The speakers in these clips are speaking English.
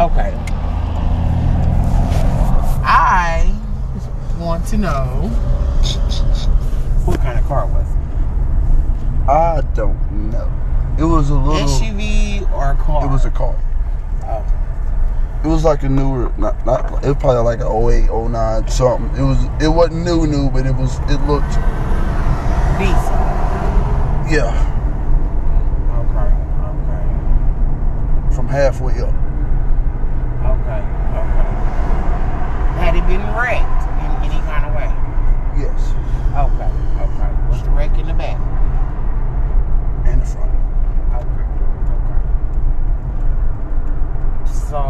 Okay. I want to know what kind of car was it? I don't know. It was a little. SUV or a car? It was a car. Oh. It was like a newer, not not. It was probably like a 08, 09, something. It was. It wasn't new, new, but it was. It looked. Decent. Yeah, Okay. Okay. from halfway up. Okay. Okay. Had it been wrecked in any kind of way? Yes, Okay. Okay. What's the wreck in the back? and the front. Okay. Okay. So.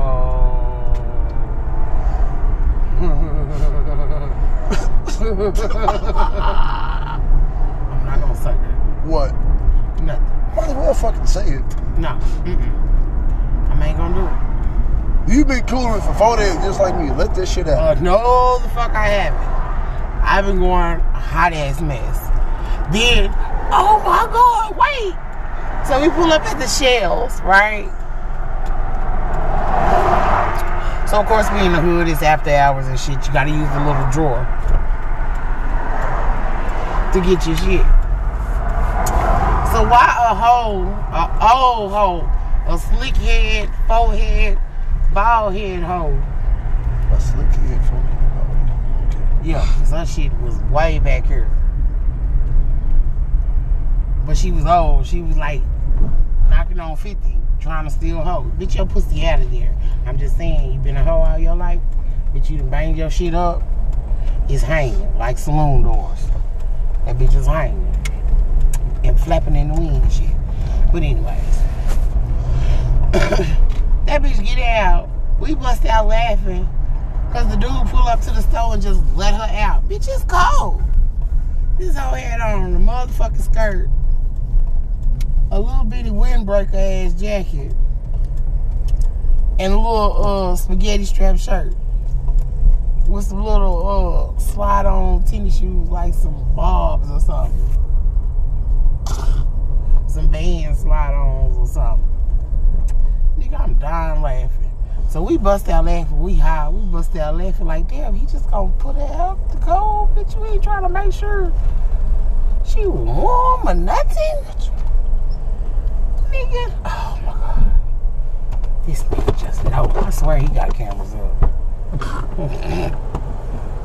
I'm not gonna say that. What? Nothing. Might as well fucking say it. No. Mm-mm. I ain't gonna do it. You been cooling for four days just like me. Let this shit out. Uh, no, the fuck I haven't. I've been going hot ass mess. Then, oh my god, wait. So we pull up at the shells, right? So of course we in the hood, it's after hours and shit. You gotta use the little drawer to get your shit. So why a hoe, a old hoe, a slick head, forehead, bald head hoe? A slick head for me. Yeah, cause her shit was way back here. But she was old. She was like knocking on 50, trying to steal hoe. Bitch, your pussy out of there. I'm just saying, you been a hoe all your life. Bitch, you done banged your shit up. It's hanging like saloon doors. That bitch is hanging. And flapping in the wind and shit. But anyways. that bitch get out. We bust out laughing. Cause the dude pull up to the store and just let her out. Bitch, it's cold. This hoe had on a motherfucking skirt, a little bitty windbreaker ass jacket, and a little uh, spaghetti strap shirt with some little uh, slide on tennis shoes like some bobs or something. Some band slide ons or something. Nigga, I'm dying laughing. So we bust out laughing. We high. We bust out laughing like, damn, he just gonna put it up the cold. Bitch, you ain't trying to make sure she warm or nothing. Nigga. Oh my god. This nigga just know. I swear he got cameras up.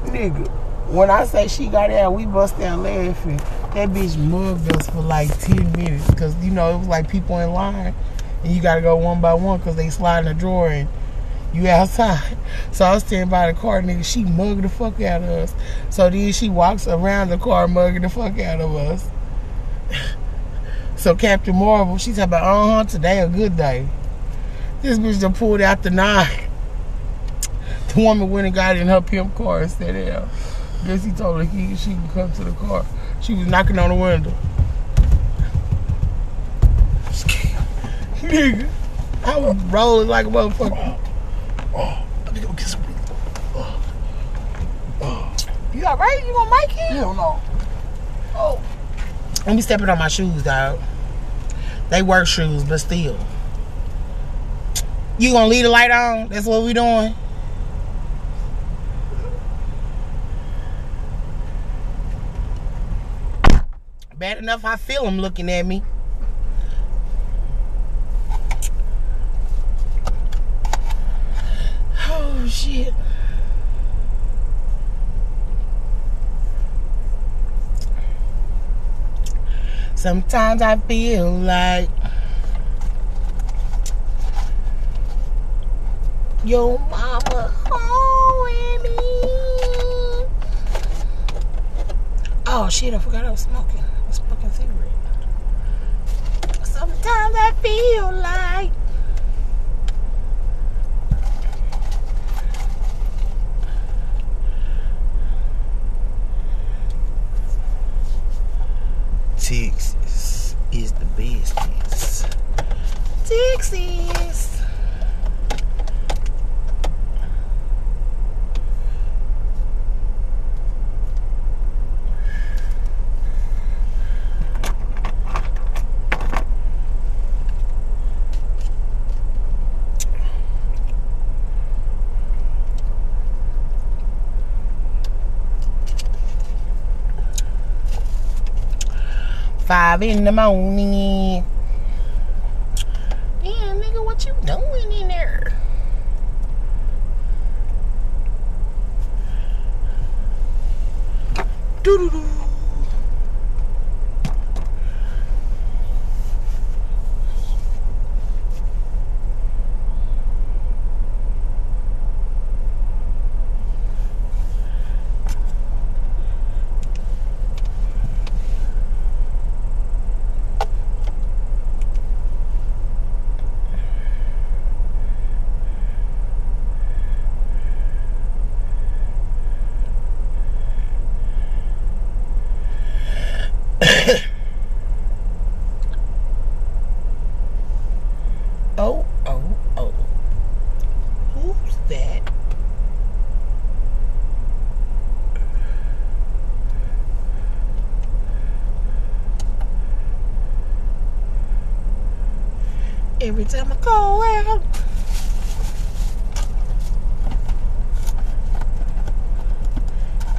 nigga. When I say she got out, we bust out laughing. That bitch mugged us for like 10 minutes. Cause you know, it was like people in line. And you gotta go one by one because they slide in the drawer and you outside. So I was standing by the car, nigga. She mugged the fuck out of us. So then she walks around the car mugging the fuck out of us. So Captain Marvel, she's talking about, uh huh, today a good day. This bitch done pulled out the nine. The woman went and got in her pimp car and sat down. Guess he told her he, she could come to the car. She was knocking on the window. Nigga, I was rolling like a motherfucker. Let me go get some. You alright? You gonna make it? Hell no. Oh. Let me stepping on my shoes, dog. They work shoes, but still. You gonna leave the light on? That's what we doing? Bad enough I feel him looking at me. Oh shit. Sometimes I feel like your mama holding me. Oh shit, I forgot I was smoking. I was smoking cigarette. Sometimes I feel like Texas is the best. Texas. Five in the morning. Damn, nigga, what you doing in there? Doo-doo-doo. Oh, oh, oh. Who's that? Every time I go out.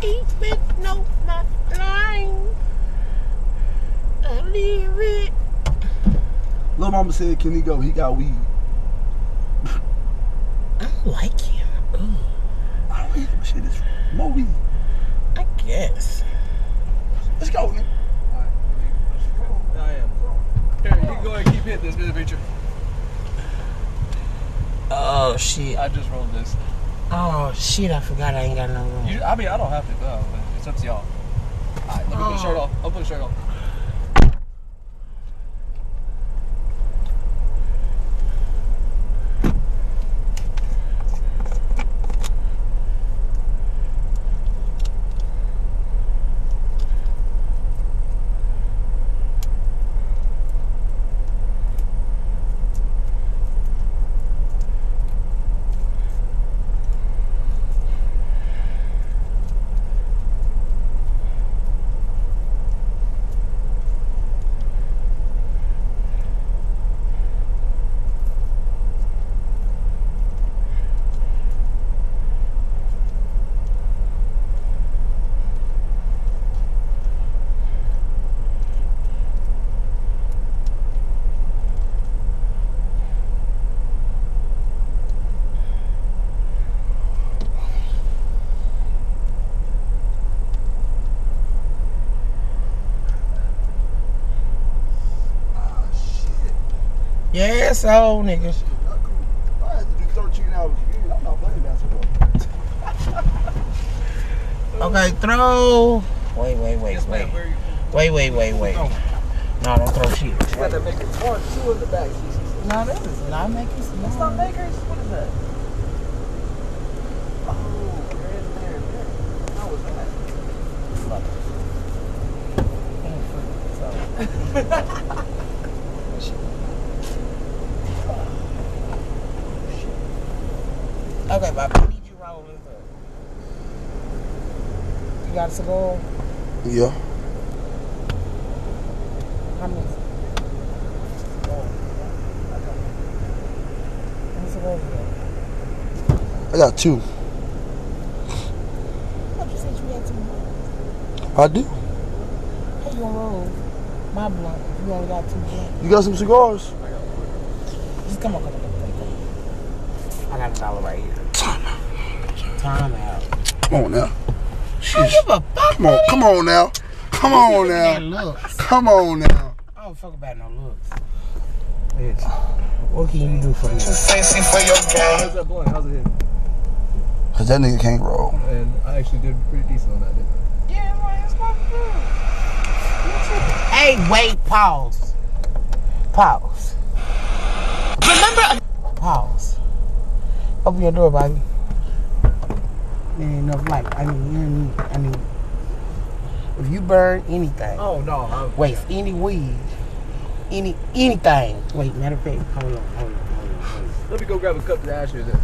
Even know my line. I leave it. Little mama said, can he go? He got weed. I don't like him. Ooh, I don't eat shit. It's more weed. I guess. Let's go, nigga. I am. Here, you can go ahead and keep hitting this picture. Oh shit. I just rolled this. Oh shit, I forgot I ain't got no room. You, I mean, I don't have to go, but it's up to y'all. Alright, let me put the shirt off. I'll put the shirt off. Ah, shit. Yeah, so niggas. I had to do 13 hours again. I'm not playing basketball. Okay, throw. Wait, wait, wait, Yes, wait. ma'am. Where are you? Wait, wait, wait, wait. No. No, don't throw shit. You got that maker one, two in the back. Jesus. No, that is not making sense. That's not makers. What is that? Oh, there, there, there. How was that? Okay, Bob, I need you roll this up. You got? Yeah. How many? How many cigars you got? I got two. I you said you had two. I do. How you gonna roll my blunt you only got two blunts? You got some cigars? Just come on, come on, come on, come on. I got a dollar right here. Time out. Time out. Come on now. I don't Sheesh. give a fuck. Come on, come on now. Come on now. looks. Come on now. I don't fuck about no looks. Bitch. What can you do for me? Fancy for your How's that blunt? How's it hit? Cause that nigga can't roll. And I actually did pretty decent on that, didn't I? Yeah, man, it's fucking good. Hey, wait, pause. Pause. Remember. Pause. Open your door, Bobby. There ain't enough light. I mean, you need. I mean, if you burn anything, Oh, no. I, waste any weed, any anything. Wait, matter of fact, hold on, hold on, hold on, hold on. Let me go grab a cup of ashes then.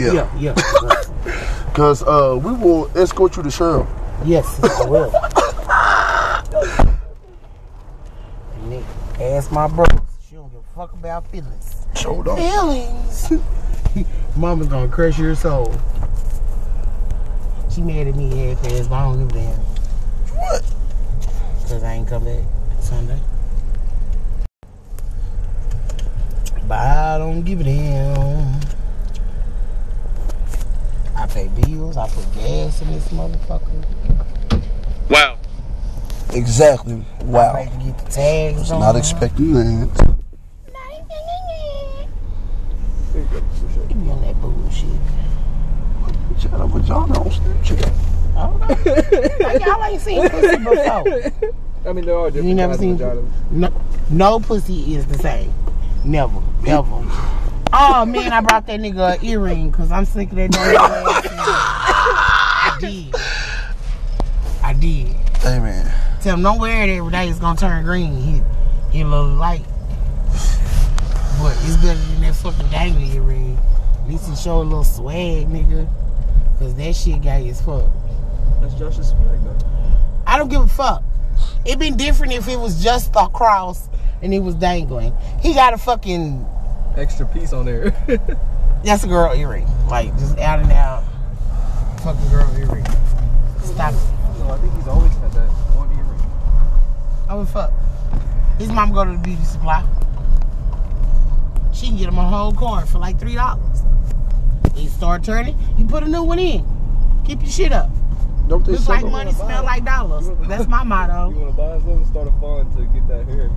Yeah. Yeah, yeah. Cause uh, we will escort you to Cheryl. yes, I will. Nick, ask my bros. She don't give a fuck about feelings. Show don't. Feelings. Mama's gonna crush your soul. She mad at me half ass, but I don't give a damn. What? Cause I ain't come back. Sunday. But I don't give a damn. I pay bills. I put gas in this motherfucker. Wow. Exactly. I Wow. pay to get the tags on. not expecting that. You be on that bullshit. Chat up with John on Snapchat. Okay. like, y'all ain't seen pussy before. I mean, there are different You never seen vaginas. no, no pussy is the same. Never, ever. Oh man, I brought that nigga an earring because I'm sick of that damn. I did. I did. Hey man. Tell him don't wear it every day. It's gonna turn green. He he a little light. But it's better than that fucking dangly earring. At least he show a little swag, nigga. Cause that shit gay as fuck. That's Josh's swag, though. I don't give a fuck. It'd been different if it was just a cross and it was dangling. He got a fucking Extra piece on there. that's a girl earring. Like just out and out fucking girl earring. Stop it. I. I think he's always had that one earring. I would fuck. His mom go to the beauty supply. She can get him a whole card for like three dollars. He start turning, you put a new one in. Keep your shit up. Don't they Look say like money, smell like dollars. That's my motto. You motto. want to buy something? Start a fund to get that hair.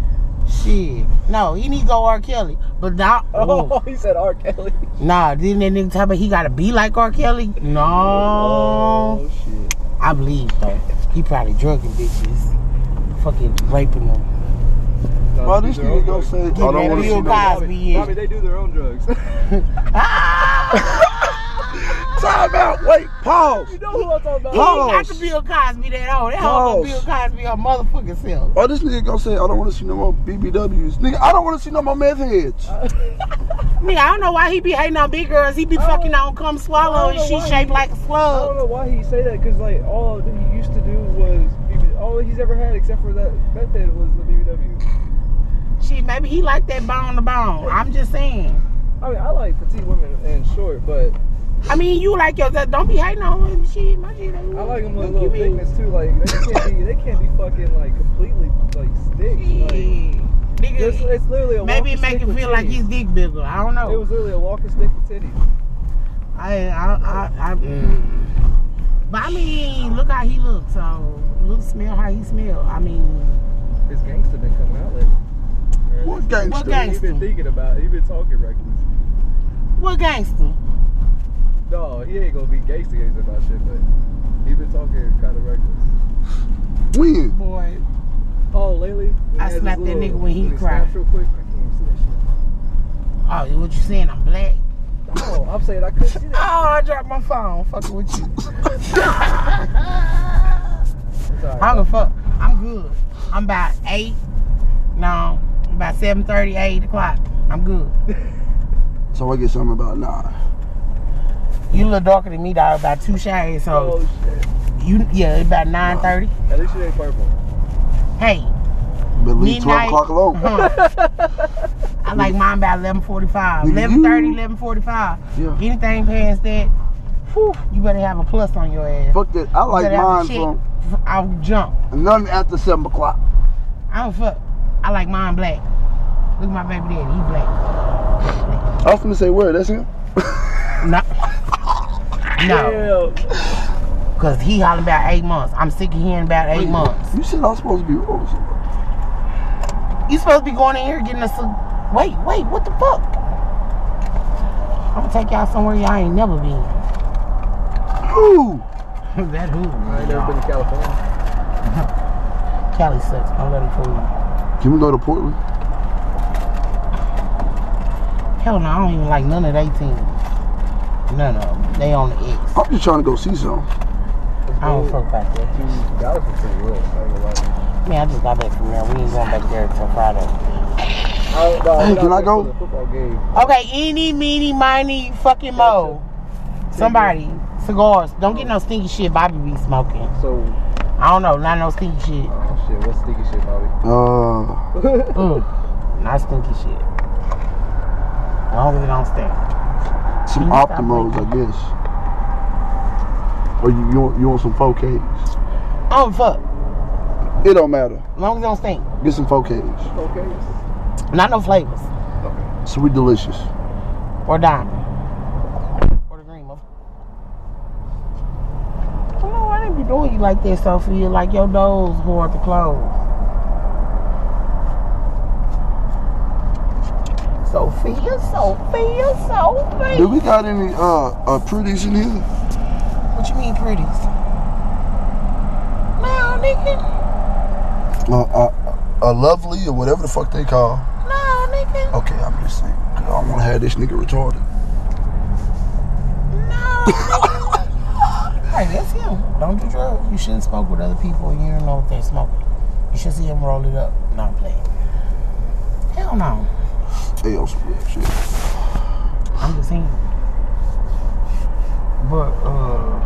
Shit. No, he need to go R. Kelly. But now, oh, oh, he said R. Kelly. Nah, didn't that nigga talk about he gotta be like R. Kelly? No. Oh shit. I believe though. He probably drugging bitches. Fucking raping them. No, Why they this do their nigga gonna say, I don't want to see Bill no Cosby. Bobby, in. Bobby, they do their own drugs. Time out. Wait. Pause. you know who I'm talking about? He ain't got Pause. the Bill Cosby that old. That whole Bill Pause. Cosby her motherfucking self. Oh, this nigga gonna say I don't want to see no more BBWs. Nigga, I don't want to see no more meth heads. Nigga, I don't know why he be hating on big girls. He be I fucking on come swallow and she why shaped he- like I don't know why he say that because like all that he used to do was BB, all he's ever had except for that method was the BBW. Shit, maybe he like that bone to bone. I'm just saying. I mean, I like petite women and short, but I mean, you like your don't be hating on him. Shit, my shit. ain't- I like them with a little you thickness too. Like they can't be, they can't be fucking like completely like stick. Like, Shit. it's, it's literally a maybe walking it make stick him feel like titties. his dick bigger. I don't know. It was literally a walking stick with titties. I, I, I, I mm. But I mean, look how he looks. So look, smell how he smell. I mean, His gangster been coming out lately. Or What at least gangster? What He gangster? been thinking about. it. He been talking reckless. what gangster? No, he ain't gonna be gangster gangster about shit, but he been talking kind of reckless. When? Boy, Oh, lately I he slapped that nigga when he cried. real quick. I can't see that shit. oh, what you saying? I'm black. Oh, I'm saying I couldn't see that. Oh, I dropped my phone. Fucking with you. It's. I don't give a fuck. I'm good. I'm about eight. No, about 7:30, 8 o'clock. I'm good. So I get something about nah. You a little darker than me, dog. About two shades. So Oh shit. you, yeah, about 9:30. At least it ain't purple. Hey, But leave 12 midnight. o'clock alone. Uh-huh. I like mine about 11:45, Nigga, 11:30, 11:45. Yeah. Anything past that, whew, you better have a plus on your ass. Fuck that. I like better have a mine from I'll jump. none after 7 o'clock. I don't fuck. I like mine black. Look at my baby daddy. He black. I was gonna say where, that's him? No. No. Because he hollering about eight months. I'm sick of hearing about eight Wait, months. You said I was supposed to be You supposed to be going in here getting us a. Wait, wait, what the fuck? I'm gonna take y'all somewhere y'all ain't never been. Who? that who? I ain't never been to California. Cali sucks. I'm ready for you. Can we go to Portland? Hell no, I don't even like none of 18. No, no, they on the X. I'm just trying to go see some. I don't fuck about that. You was pretty real. Man, I just got back from there. We ain't going back there till Friday. I, no, hey, can I go? Okay, any, meeny, miny, fucking mo. Somebody, cigars. Don't get no stinky shit Bobby be smoking. So, I don't know, not no stinky shit. Oh, shit, what stinky shit, Bobby? Uh. mm, not stinky shit. I don't really don't stink some Can you stop Optimos, I guess. Or you, you, want, you want some 4Ks? Oh fuck. It don't matter. As long as it don't stink. Get some 4Ks. Okay. Not no flavors. Okay. Sweet delicious. Or diamond. Or the green one. I don't know why they be doing you like that, Sophia. Like your nose hard to close. Sophia, Sophia, Sophia. Do we got any uh, uh pretties in here? What you mean pretties? No, nigga. Uh, uh, uh, lovely or whatever the fuck they call. No, nigga. Okay, I'm just saying. I don't want to have this nigga retarded. No. hey, that's him. Don't do drugs. You shouldn't smoke with other people you don't know what they're smoking. You should see him roll it up. Not playing. Hell no. Some shit. I'm just saying. But uh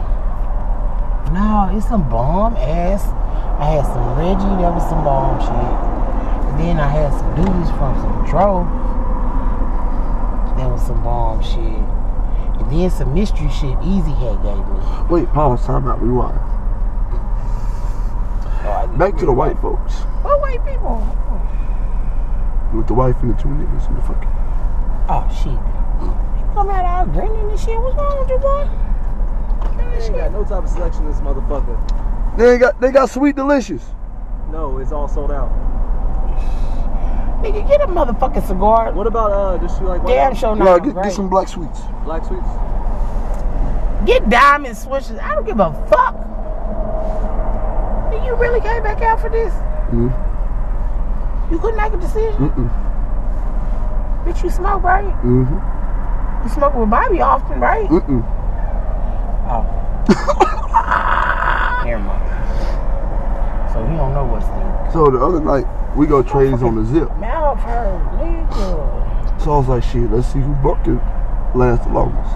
no, it's some bomb ass. I had some Reggie, that was some bomb shit. And then I had some dudes from some drove. That was some bomb shit. And then some mystery shit Easy had gave me. Wait, pause. Time out. Rewind. Back to the white folks What white people? With the wife and the two niggas in the fucking. Oh shit. You come out all grinning and shit. What's wrong with you, boy? They ain't got no type of selection in this motherfucker. They ain't got. They got sweet delicious. No, it's all sold out. Nigga, get a motherfucking cigar. What about uh? Does she like white Damn out? sure No, not. get, great. get some black sweets. black sweets? Get diamond switches. I don't give a fuck. You really came back out for this? Mm. You couldn't make a decision? Mm-mm. Bitch, you smoke, right? Mm-hmm. You smoke with Bobby often, right? Mm-mm. Oh. Never mind. So he don't know what's there. So the other night we go trades on the zip. Mouth hurt, nigga. So I was like, shit, let's see who bucket lasts the longest.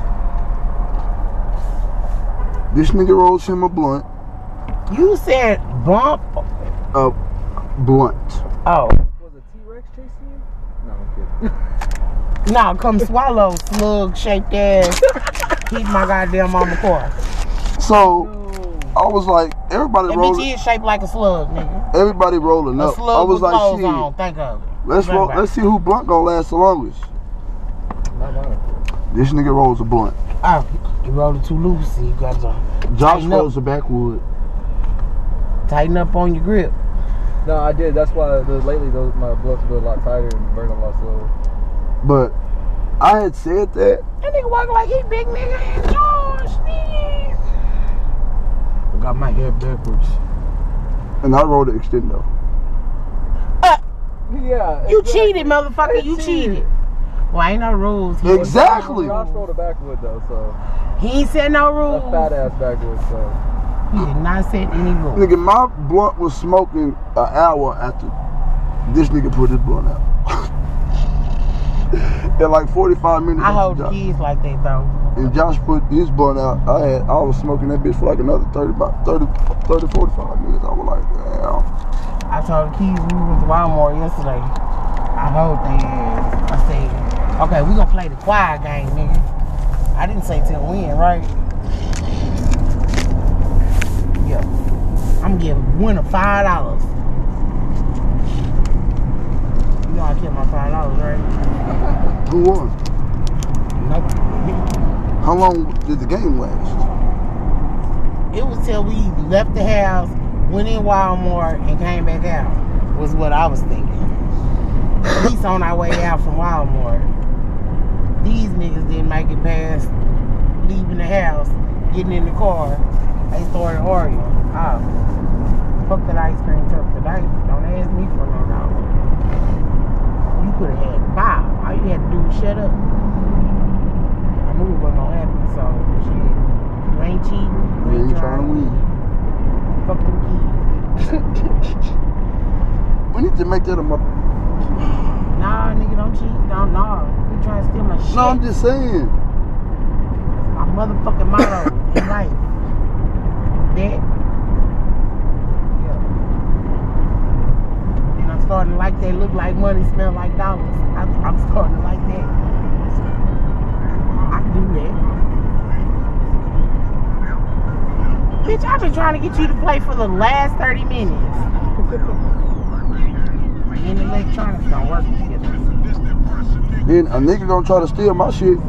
This nigga rolls him a blunt. You said bump. A blunt. Oh. Was a T-Rex chasing you? No, I'm kidding. Nah, come swallow, slug shaped ass. Keep my goddamn mama car. So No. I was like, everybody That rolling, bitch is shaped like a slug, nigga. everybody rolling A up. slug I was with like, clothes shit, on. Think of it. let's roll, let's see who blunt gonna last the longest. This nigga rolls a blunt. Oh, you rolled it too loose. So you got to Josh Tighten up. rolls a backwood. tighten up on your grip. No, I did. That's why the, lately those my blunts been a lot tighter and burn a lot slower. But I had said that. That nigga walk like he big nigga and George. nigga. I got my hair backwards. And I rolled the extendo. Uh, yeah. You exactly. cheated, motherfucker. You cheated. Well, ain't no rules. He, Exactly. Josh rolled a backwood though, so he ain't said no rules. a fat ass backwood. So He did not set any. Nigga, my blunt was smoking an hour after this nigga put his blunt out. In like 45 minutes. I hold kids like that though. And Josh put his blunt out. I had I was smoking that bitch for like another 30, about 30, 30 45 minutes. I was like, damn. I told the kids we went to Walmart yesterday. I hold their ass. I said, okay, we gonna play the quiet game, nigga. I didn't say till when, right? I'm give winner five dollars. You know I kept my five dollars, right? Who won? Nope. How long did the game last? It was till we left the house, went in Walmart, and came back out. Was what I was thinking. At least on our way out from Walmart. These niggas didn't make it past leaving the house, getting in the car. They started arguing. Oh, fuck that ice cream truck today. Don't ask me for no dollar. You could have had five. All you had to do was shut up. I knew it wasn't gonna happen, so shit. You ain't cheating. You ain't trying to win. Fuck them kids. We need to make that a mother. Nah, nigga, don't cheat. Don't, nah. You trying to steal my shit. No, I'm just saying. my motherfucking motto in life. That. Yeah. And I'm starting to like that. Look like money, smell like dollars. I'm, I'm starting to like that. I do that. Bitch, I've been trying to get you to play for the last 30 minutes. And electronics don't work together. Then a nigga gonna try to steal my shit.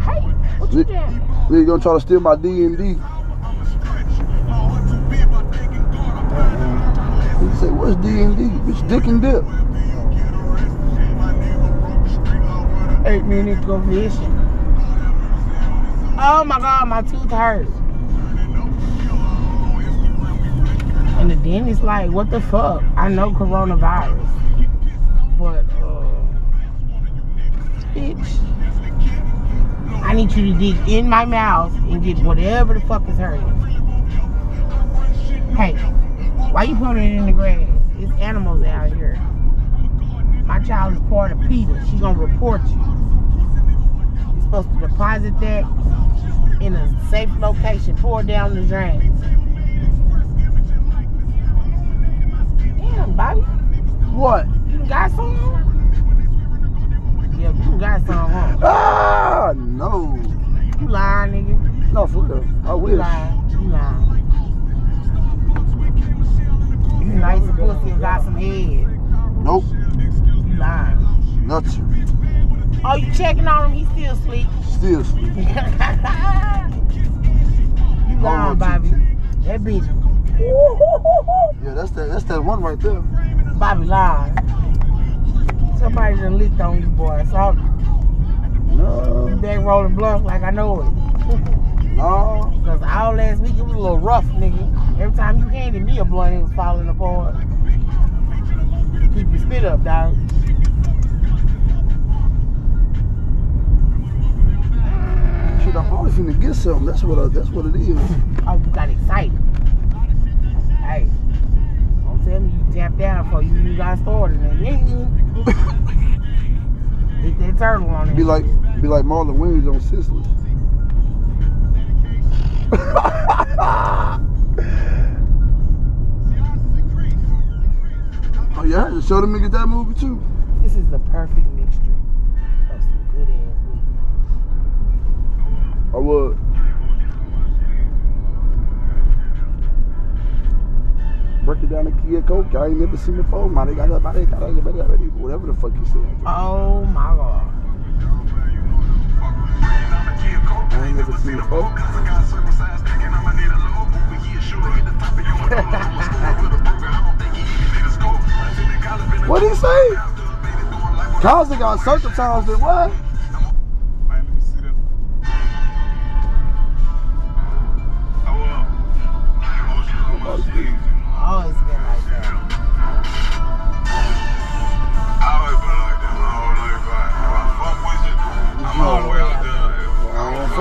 Hey, what you doing? Nigga gonna try to steal my D and D. Said, "What's D and D? Bitch, dick and dip." Eight minutes go fishing. Oh my god, my tooth hurts. And the dentist like, what the fuck? I know coronavirus. But uh bitch. I need you to dig in my mouth and get whatever the fuck is hurting. Hey, why you putting it in the grass? It's animals out here. My child is part of PETA. She gonna report you. You're supposed to deposit that in a safe location. Pour it down the drain. Damn, Bobby. What? You got some? Yeah, you got some, huh? Ah, no, You lying, nigga. no for real. I You wish. lying. You lying. Nice and pussy and got some head. Nope, You lying. nothing. Oh, you checking on him? He still sleep. Still sleep. you lying, Bobby. That bitch. Yeah, that's that. That's that one right there. Bobby lying. Somebody done licked on you, boy. So you No, back rolling bluff like I know it. no. Cause all last week it was a little rough, nigga. Every time you handed me a blunt, it was falling apart. Keep your spit up, dog. Shit, I'm probably finna get something. That's what. I, that's what it is. Oh, you got excited. Hey, don't tell me you tapped out before you, you got started. And Hit that turtle on it. Be like, be like Marlon Wayans on Sizzlers. oh yeah, showed him niggas that movie too. This is the perfect mixture of some good ass weed. I would. Break it down to Kia Coke. I ain't never seen it before. Man, they got that, they got they got that, whatever the fuck you said. Oh my god. Ain't never seen it before. What he say? Cosby got circumcised and what? Oh,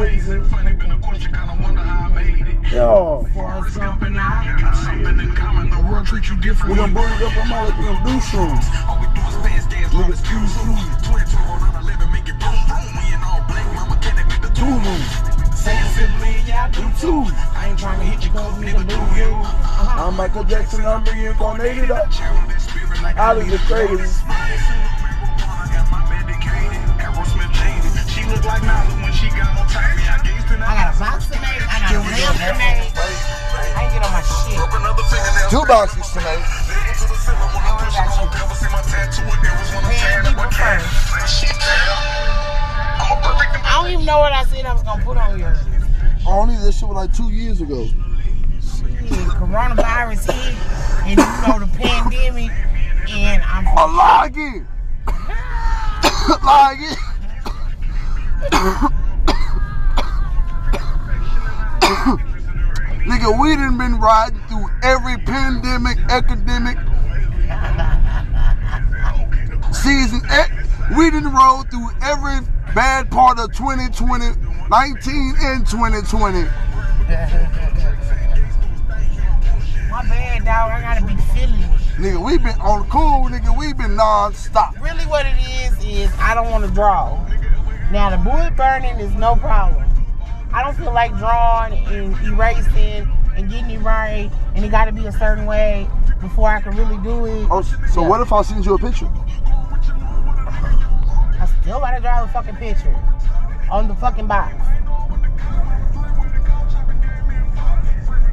amazing. Yo, For something I We'll treat you different. we gonna bring it up on we gonna do soon. Nigga, two moves. say it simply, yeah, I do Two. I ain't trying to hit you cause nigga do you. Uh-huh. I'm Michael Jackson, I'm reincarnated up. Out of the craters. I got a box to. I got a lamp to. I ain't get on my shit. Two boxes tonight. Man, people first. I don't even know what I said I was gonna put on your Only this shit was like two years ago. shit. Coronavirus hit, and you know the pandemic, and I'm I lie again. lie again. Nigga, we done been riding through every pandemic, academic season. We done roll through every bad part of 2020, 19 and 2020. Why My bad, dog. I gotta be feeling. Nigga, we been on the cool, nigga. We been non-stop. Really, what it is is I don't want to draw. Now the wood burning is no problem. I don't feel like drawing and erasing and getting it right, and it got to be a certain way before I can really do it. Oh, so Yeah. what if I send you a picture? I still gotta draw the fucking picture on the fucking box.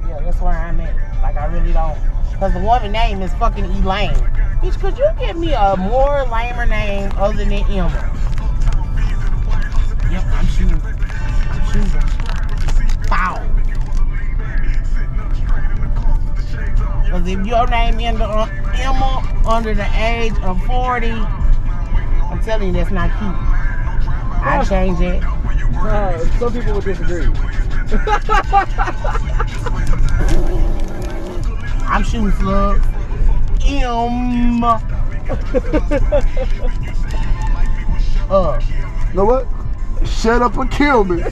Yeah, that's where I'm at. Like I really don't, cause the woman name is fucking Elaine. Bitch, could you give me a more lamer name other than Emma? Yep, I'm shooting. Shooting. Foul. Cause if your name end up Emma under the age of 40, I'm telling you that's not cute. I change it. Uh, some people would disagree. I'm shooting slugs. M. uh, You know what? Shut up and kill me. I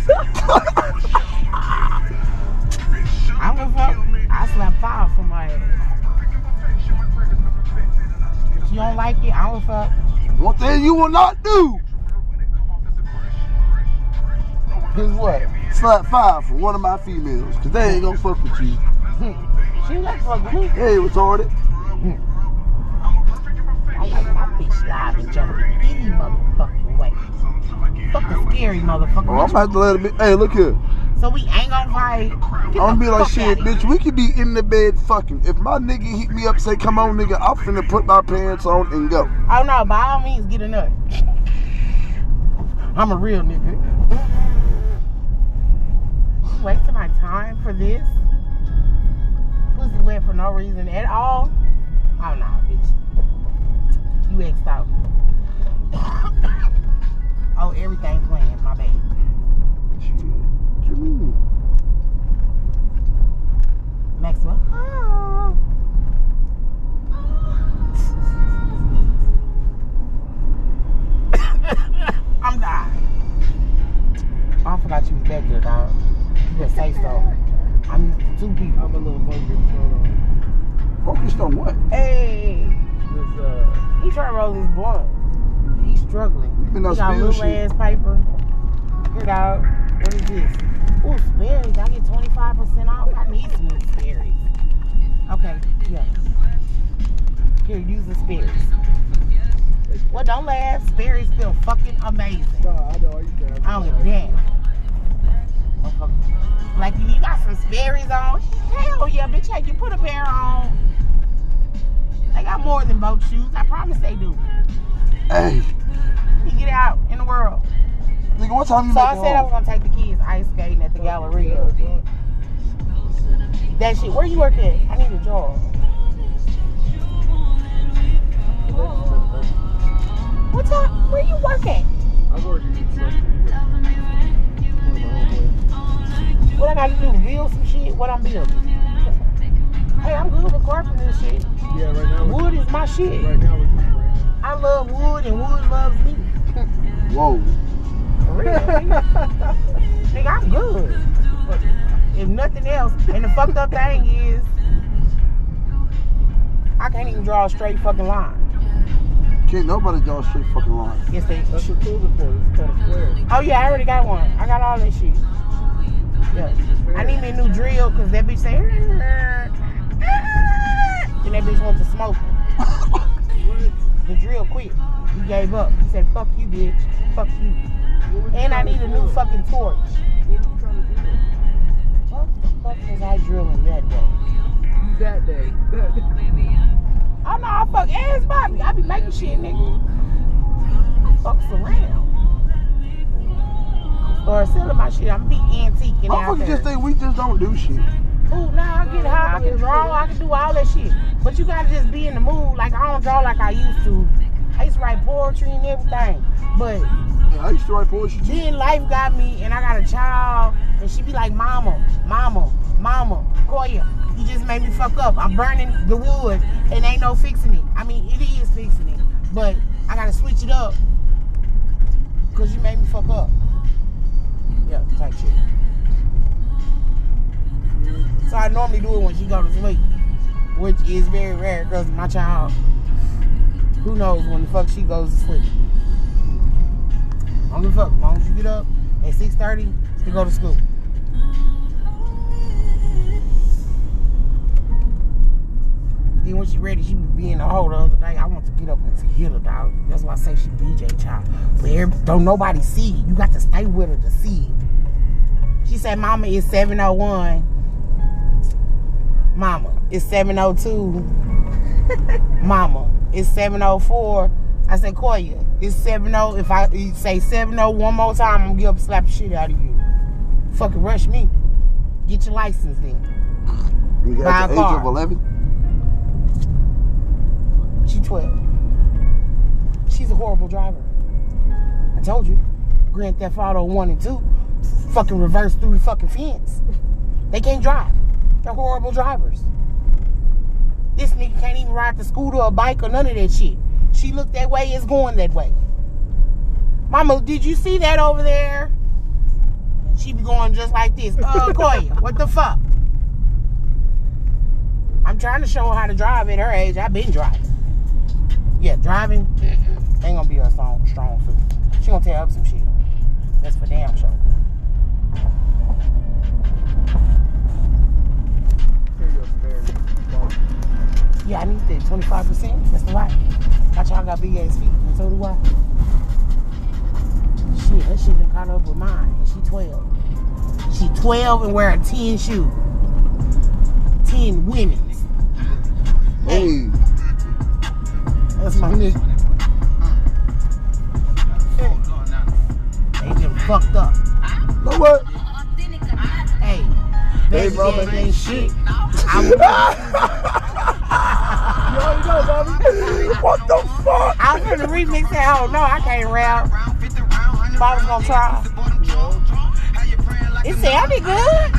a fuck. I slap fire for my ass. If you don't like it, I don't fuck. One thing you will not do. Here's what? Slap five for one of my females. Cause they ain't gonna fuck with you. She to fuck with me. Hey, retarded. I like my bitch live and jumping any motherfucking way. Fucking scary motherfucker. Oh, I'm about to let it be. Hey, look here. So we ain't gonna fight. Get I'm gonna be like, shit, bitch, we could be in the bed fucking. If my nigga hit me up, say, come on, nigga, I'm finna put my pants on and go. Oh no, by all means, get a nut. I'm a real nigga. Wasting my time for this? Pussy wet for no reason at all? Oh no, bitch. You exed out. Oh, everything planned. My bad. Shit. What? Maxwell. Oh. I'm dying. I forgot you was back there, dog. You better say so. I'm used to two people. I'm a little focused on Focused on what? Hey, this. Uh, he trying to roll his blunt. He's struggling. You on got little shit. ass paper. Here, dog. What is this? Ooh, Sperry's. I get 25% off. I need some Sperry's. Okay, yeah. Here, use the Sperry's. Well, don't laugh. Sperry's feel fucking amazing. no, I know. I used to have I don't give a damn. Like, you got some Sperry's on? Hell yeah, bitch. Hey, you put a pair on. They got more than boat shoes. I promise they do. Hey, You get out in the world. nigga, what time you So I said I was gonna take the kids ice skating at the Galleria. That shit. Where you work at? I need a job. What time? Where you work at? I've already construction. One of my homeboys. What I gotta do? Build some shit? What I'm building? Hey, I'm good with carpentry and shit. Yeah, right now. Wood is my shit. Right now we're just praying. I love wood and wood loves me. Whoa. For real. nigga. Nigga, I'm good. If nothing else, and the fucked up thing is, I can't even draw a straight fucking line. Can't nobody draw a straight fucking line. Yes, they. That's what tools are for. It's called a square. Oh yeah, I already got one. I got all this shit. Yeah. I need me a new drill because that bitch say. And that bitch went to smoking. The drill quit. He gave up. He said, "Fuck you, bitch. Fuck you." You And I need a new fucking torch. What were you trying to do? What the fuck was I drilling that day? That day. That day. Oh no, I fuck ass Bobby. I be making shit, nigga. I fucks around. Or selling my shit. I'm be antiquing Motherfuckers there. just think we just don't do shit. Ooh, nah, I get high, I can draw, I can do all that shit. But you gotta just be in the mood. Like I don't draw like I used to. I used to write poetry and everything. But Yeah, I used to write poetry too. then life got me and I got a child and she be like, Mama, Mama, Mama, Koya, you just made me fuck up. I'm burning the wood and ain't no fixing it. I mean it is fixing it. But I gotta switch it up. Cause you made me fuck up. Yeah, type shit. I normally do it when she go to sleep. which is very rare because my child, who knows when the fuck she goes to sleep. A fuck. As long as you get up at 6.30 to go to school. Then when she ready, she be being a hoe the other day. I want to get up and see hit her, dog. That's why I say she BJ child. But don't nobody see. You got to stay with her to see. She said, Mama, it's 701. Mama, it's 702. Mama, it's 704. I said, Koya, it's 70. If I say 70 one more time, I'm gonna get up and slap the shit out of you. Fucking rush me. Get your license then. You Buy got a the age car. of 11? She 12. She's a horrible driver. I told you. Grand Theft Auto 1 and 2. Fucking reverse through the fucking fence. They can't drive. They're horrible drivers. This nigga can't even ride the scooter or bike or none of that shit. She looked that way, it's going that way. Mama, did you see that over there? And she be going just like this. Uh, Koya, what the fuck? I'm trying to show her how to drive at her age. I've been driving. Yeah, driving ain't gonna be her strong, strong suit. She gonna tear up some shit. That's for damn sure. Here you go, severity. Well, Yeah, I need that 25%. That's a lot. My child got big ass feet, and so do I. Shit, that shit done caught up with mine, and she 12. She 12 and wearing 10 shoes. 10 women. Hey, That's my nigga. They been fucked up. know what? Hey, Hey, baby brother. daddy ain't shit. I'm, You already know, Bobby. what the fuck? I'm finna remix that. Oh no, I can't rap. But I was gonna try. It sounded good.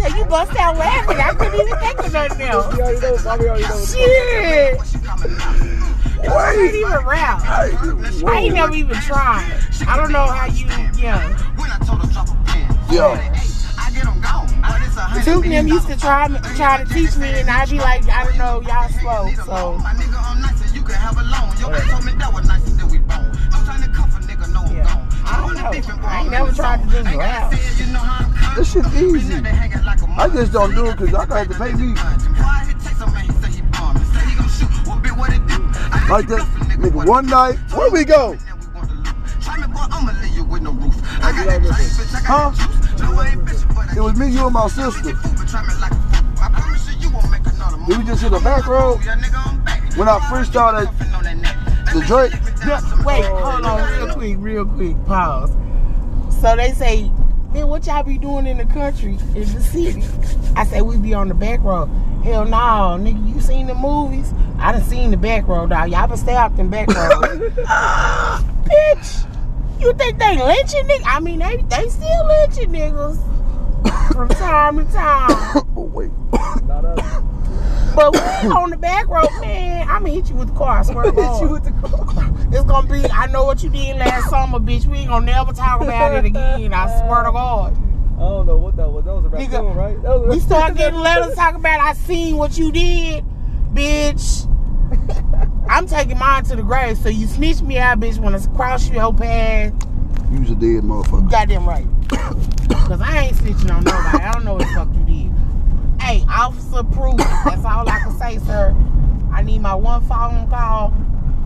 Till you bust out laughing. I couldn't even think of nothing else. You already know, Bobby already knows. Shit. I can't even rap. I ain't never even tried. I don't know how you, yeah. Yeah. Two of them used to try try to teach me, and I'd be like, I don't know, y'all slow. So yeah, I don't know. I ain't never tried to do rap. This shit easy. I just don't do it because I got to pay me. Like that, nigga, one night, where we go? Huh? It was me, you, and my sister. We just hit the back road? When I freestyled at the Drake? Yeah, Wait, hold on, real quick, real quick. Pause. So they say, man, what y'all be doing in the country, in the city? I say we be on the back road. Hell no, nigga, you seen the movies? I done seen the back road, dog. Y'all been stay out them back roads. Bitch, you think they lynching niggas? I mean, they they still lynching niggas from time to time. but wait. Not us. But when we on the back road, man, I'ma hit you with the car. I swear to Hit you God. with the car. It's gonna be, I know what you did last summer, bitch. We ain't gonna never talk about it again. I swear to God. I don't know what that was. That was a raccoon, Nigga, right? That was We start getting letters talking about I seen what you did, bitch. I'm taking mine to the grave. So you snitch me out, bitch, when I cross your path. You was a dead motherfucker. Goddamn right. Cause I ain't snitching on nobody. I don't know what the fuck you did. Hey, officer proof. That's all I can say, sir. I need my one phone call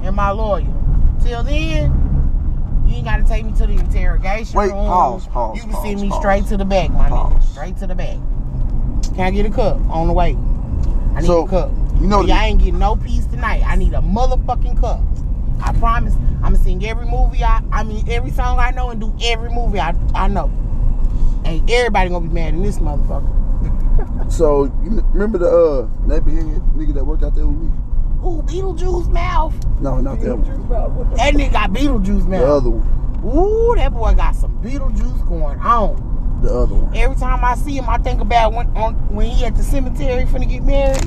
and my lawyer. Till then, you ain't gotta take me to the interrogation Wait, room. pause, pause, You can pause, send me pause. straight to the back, my nigga. Straight to the back. Can I get a cup on the way? I need So, a cup. you know Y'all ain't getting no peace tonight. I need a motherfucking cup. I promise. I'ma sing every movie I I mean every song I know and do every movie I I know. Ain't everybody gonna be mad in this motherfucker. So, you remember the uh, neighborhood nigga that worked out there with me? Ooh, Beetlejuice mouth. No, not that one. That nigga got Beetlejuice mouth. The other one. Ooh, that boy got some Beetlejuice going on. The other one. Every time I see him, I think about when on when he at the cemetery finna get married.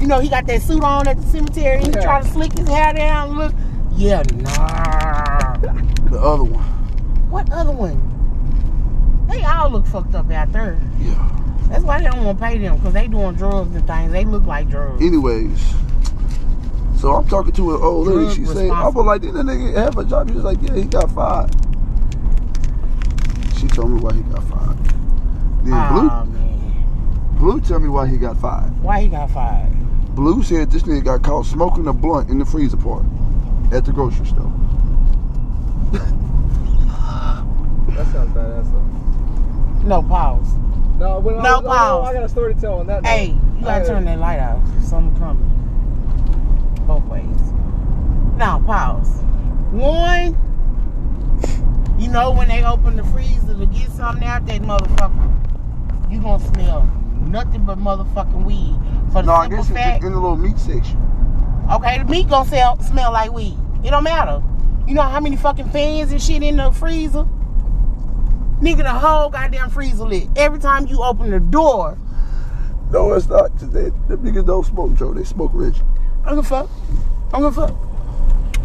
You know, he got that suit on at the cemetery. He Yeah. trying to slick his hair down. and Look, yeah, nah. The other one. What other one? They all look fucked up out there. Yeah. That's why they don't want to pay them because they doing drugs and things. They look like drugs. Anyways, so I'm talking to an old lady. Drug She said, I was like, did that nigga have a job? He was like, yeah, he got fired. She told me why he got fired. Then Oh man, Blue, Blue tell me why he got fired. why he got fired? Blue said this nigga got caught smoking a blunt in the freezer part at the grocery store. That sounds. No pause. No, when No oh, I, was, pause. I got a story to tell on that. note. Hey, you gotta I- turn that light off. Something coming. Both ways. Now, pause. One, you know when they open the freezer to get something out that motherfucker, you gonna smell nothing but motherfucking weed. For the No, I simple guess it's fact, in the little meat section. okay, the meat gonna sell, smell like weed. It don't matter. You know how many fucking fans and shit in the freezer? Nigga, the whole goddamn freezer lit. Every time you open the door, No, it's not. Cause they, them niggas don't smoke, Joe. They smoke Reggie. I don't give a fuck. I don't give a fuck.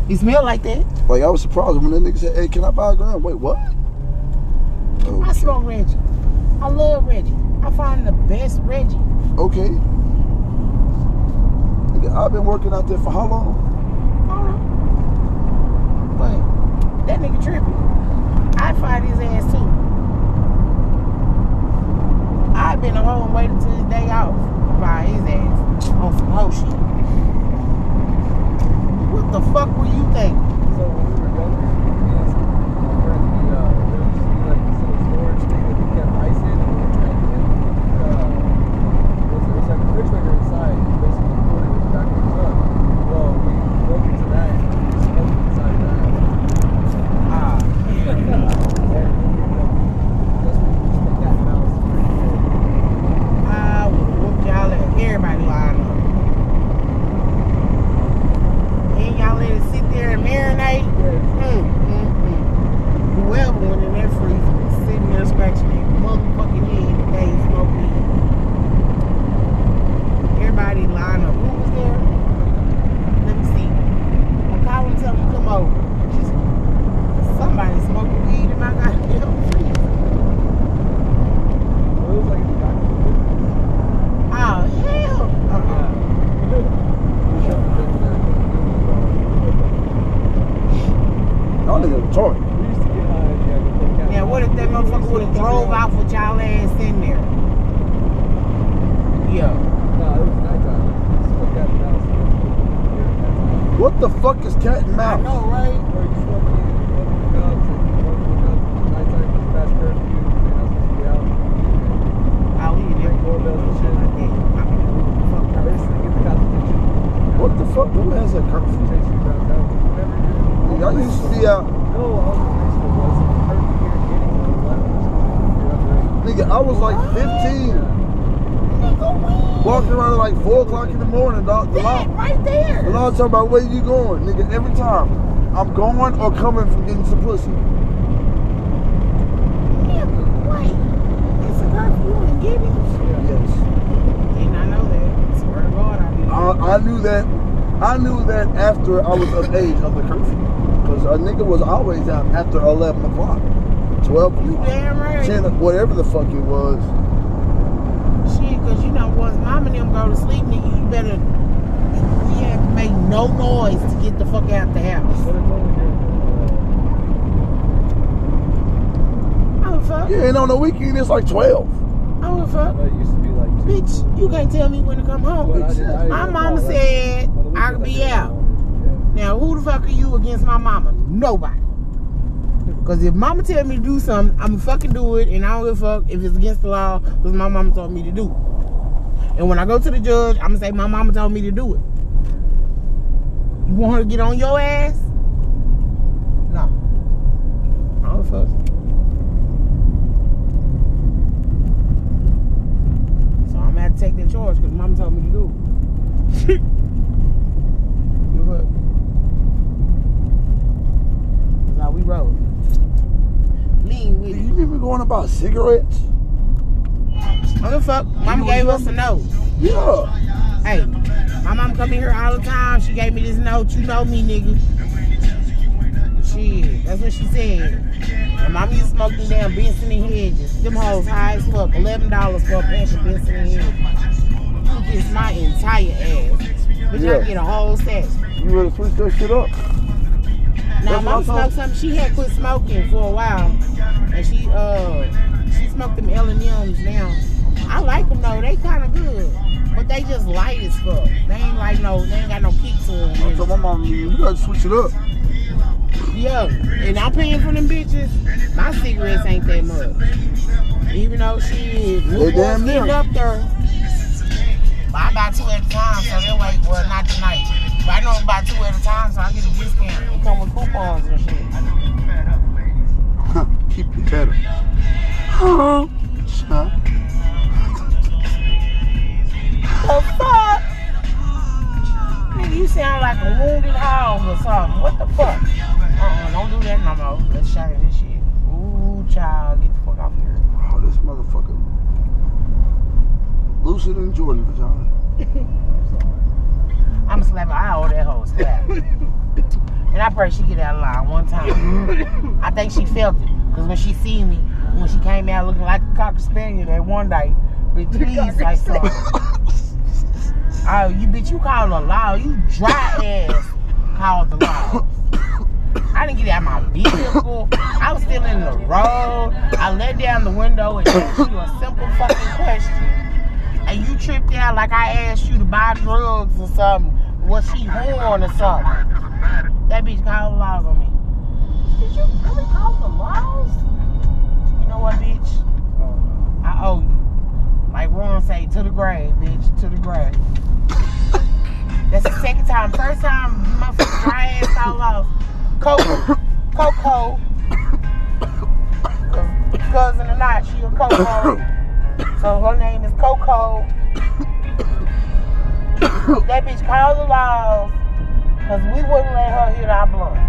He smell like that. Like I was surprised when that nigga said, "Hey, can I buy a gram?" Wait, what? Oh, I smoke Reggie. I love Reggie. I find the best Reggie. okay. Nigga, I've been working out there for how long? I don't know. But that nigga tripping. I'd fight his ass too. I've been home waiting till his day off by his ass on some whole shit. What the fuck were you thinking? So when we were younger, me and my friend, we, uh, there used to be like this little storage thing that we kept ice in. And, and, uh, it was, it was like a refrigerator inside. Basically, the cooler was back in the truck. Well, we broke into that and we smoked inside of that. Ah, and we ended up, that's when we used to cat and mouse. I would whoop y'all at everybody line up. And y'all let it sit there and marinate. Yeah, Mm, mm, mm. Whoever went in that freezer was sitting there scratching their motherfucking head that they ain't smoke weed. Everybody line up. Who was there? Let me see. I call him, tell him to come over. Just somebody smoking weed in my goddamn freezer. Well, it was like in the back of the business. Oh hell! Uh-uh. We shoved the thing in there and put the Y'all niggas retarded. We used to get high, yeah, go play cat Yeah, what if that We- we motherfucker used to would have fuck drove around. off with y'all ass in there? Yeah. No, it was nighttime. We used to play cat and mouse. and then we would get a cat and mouse. What the fuck is cat and I mouse? know, right? Where you smoke weed, you open the guns, and you don't look up nighttime, it's past curfew, you're not supposed to be out. I we did Ring doorbells and shit. like that. I mean, fuck And basically get the cops attention. What the fuck? Who has a curfew? Chase you around town. Whenever you're Y'all used to be out. No, I was in high school, but it's a curfew here in Giddings on 11. You're underage. Nigga, I was like 15. Yeah. Nigga, we. Walking around at like 4 o'clock in the morning, dog. The law, That right there. the law talking about where you going, nigga. Every time. I'm going or coming from getting some pussy. Nigga, wait. It's a curfew in Gibbons. Yes. Did not know that. Swear to God, I did. I, I knew that. I knew that after I was of age of the curfew. Because a nigga was always out after 11 o'clock. 12 You o'clock. damn right. 10, whatever the fuck it was. Shit, cause you know once mom and them go to sleep, nigga, you better. We make no noise to get the fuck out the house. I don't during Oh fuck. Yeah, and on the weekend it's like 12. Oh fuck. the, fuck. it used to be like. Bitch, you can't tell me when to come home. But I did- I My mama said I could be out. Now, who the fuck are you against my mama? Nobody. Because if mama tell me to do something, I'm gonna fucking do it, and I don't give a fuck if it's against the law, because my mama told me to do it. And when I go to the judge, I'm gonna say my mama told me to do it. You want her to get on your ass? No. I don't fuck. So I'm gonna have to take that charge because mama told me to do it. Give fuck. That's how we roll. Lean with You remember going about cigarettes? I don't fuck. Mama gave us a note. Yeah. Hey, my mom come in here all the time. She gave me this note. You know me, nigga. Shit. That's what she said. And mama used to smoke them damn Benson and Hedges. Them hoes high as fuck. Eleven dollars for a pack of Benson and Hedges. You kiss my entire ass. But Yeah. y'all get a whole set. You ready to switch that shit up? Now what smoked something. She had quit smoking for a while, and she uh she smoked them L and M's now. I like them though. They kind of good, they just light as fuck. They ain't like no. They ain't got no kick to I them. told my mom, you gotta switch it up. Yeah, and I'm paying for them bitches. My cigarettes ain't that much. Even though she is. They damn was near. getting up there. But I buy two at a time, so they wait. Well, not tonight. But I know I buy two at a time, so I get a discount. It come with coupons and shit. Huh, Keep your tether. Huh? Huh? The fuck? Nigga, you sound like a wounded hog or something. What the fuck? Uh-uh, don't do that no more. Let's shout this shit. Ooh, child, get the fuck off here. Oh, this motherfucker. Looser than Jordan vagina. I'ma slap. I owe that a slap. and I pray she get out of line one time. I think she felt it. Because when she seen me, when she came out looking like a cocker spaniel that one day, bitch, please something. Oh, you bitch, you called her loud. You dry ass called the loud. I didn't get out my vehicle. I was still in the road. I let down the window and asked you a simple fucking question. And you tripped out like I asked you to buy drugs or something. Was she horn or something? That bitch called the laws on me. Did you really call the laws? You know what, bitch? Oh, I owe you. Like Ron say, to the grave, bitch, to the grave. That's the second time. First time, motherfucker dry ass laws. Coco, Coco, cousin or not, she a Coco. So her name is Coco. that bitch called the laws because we wouldn't let her hit our blunt.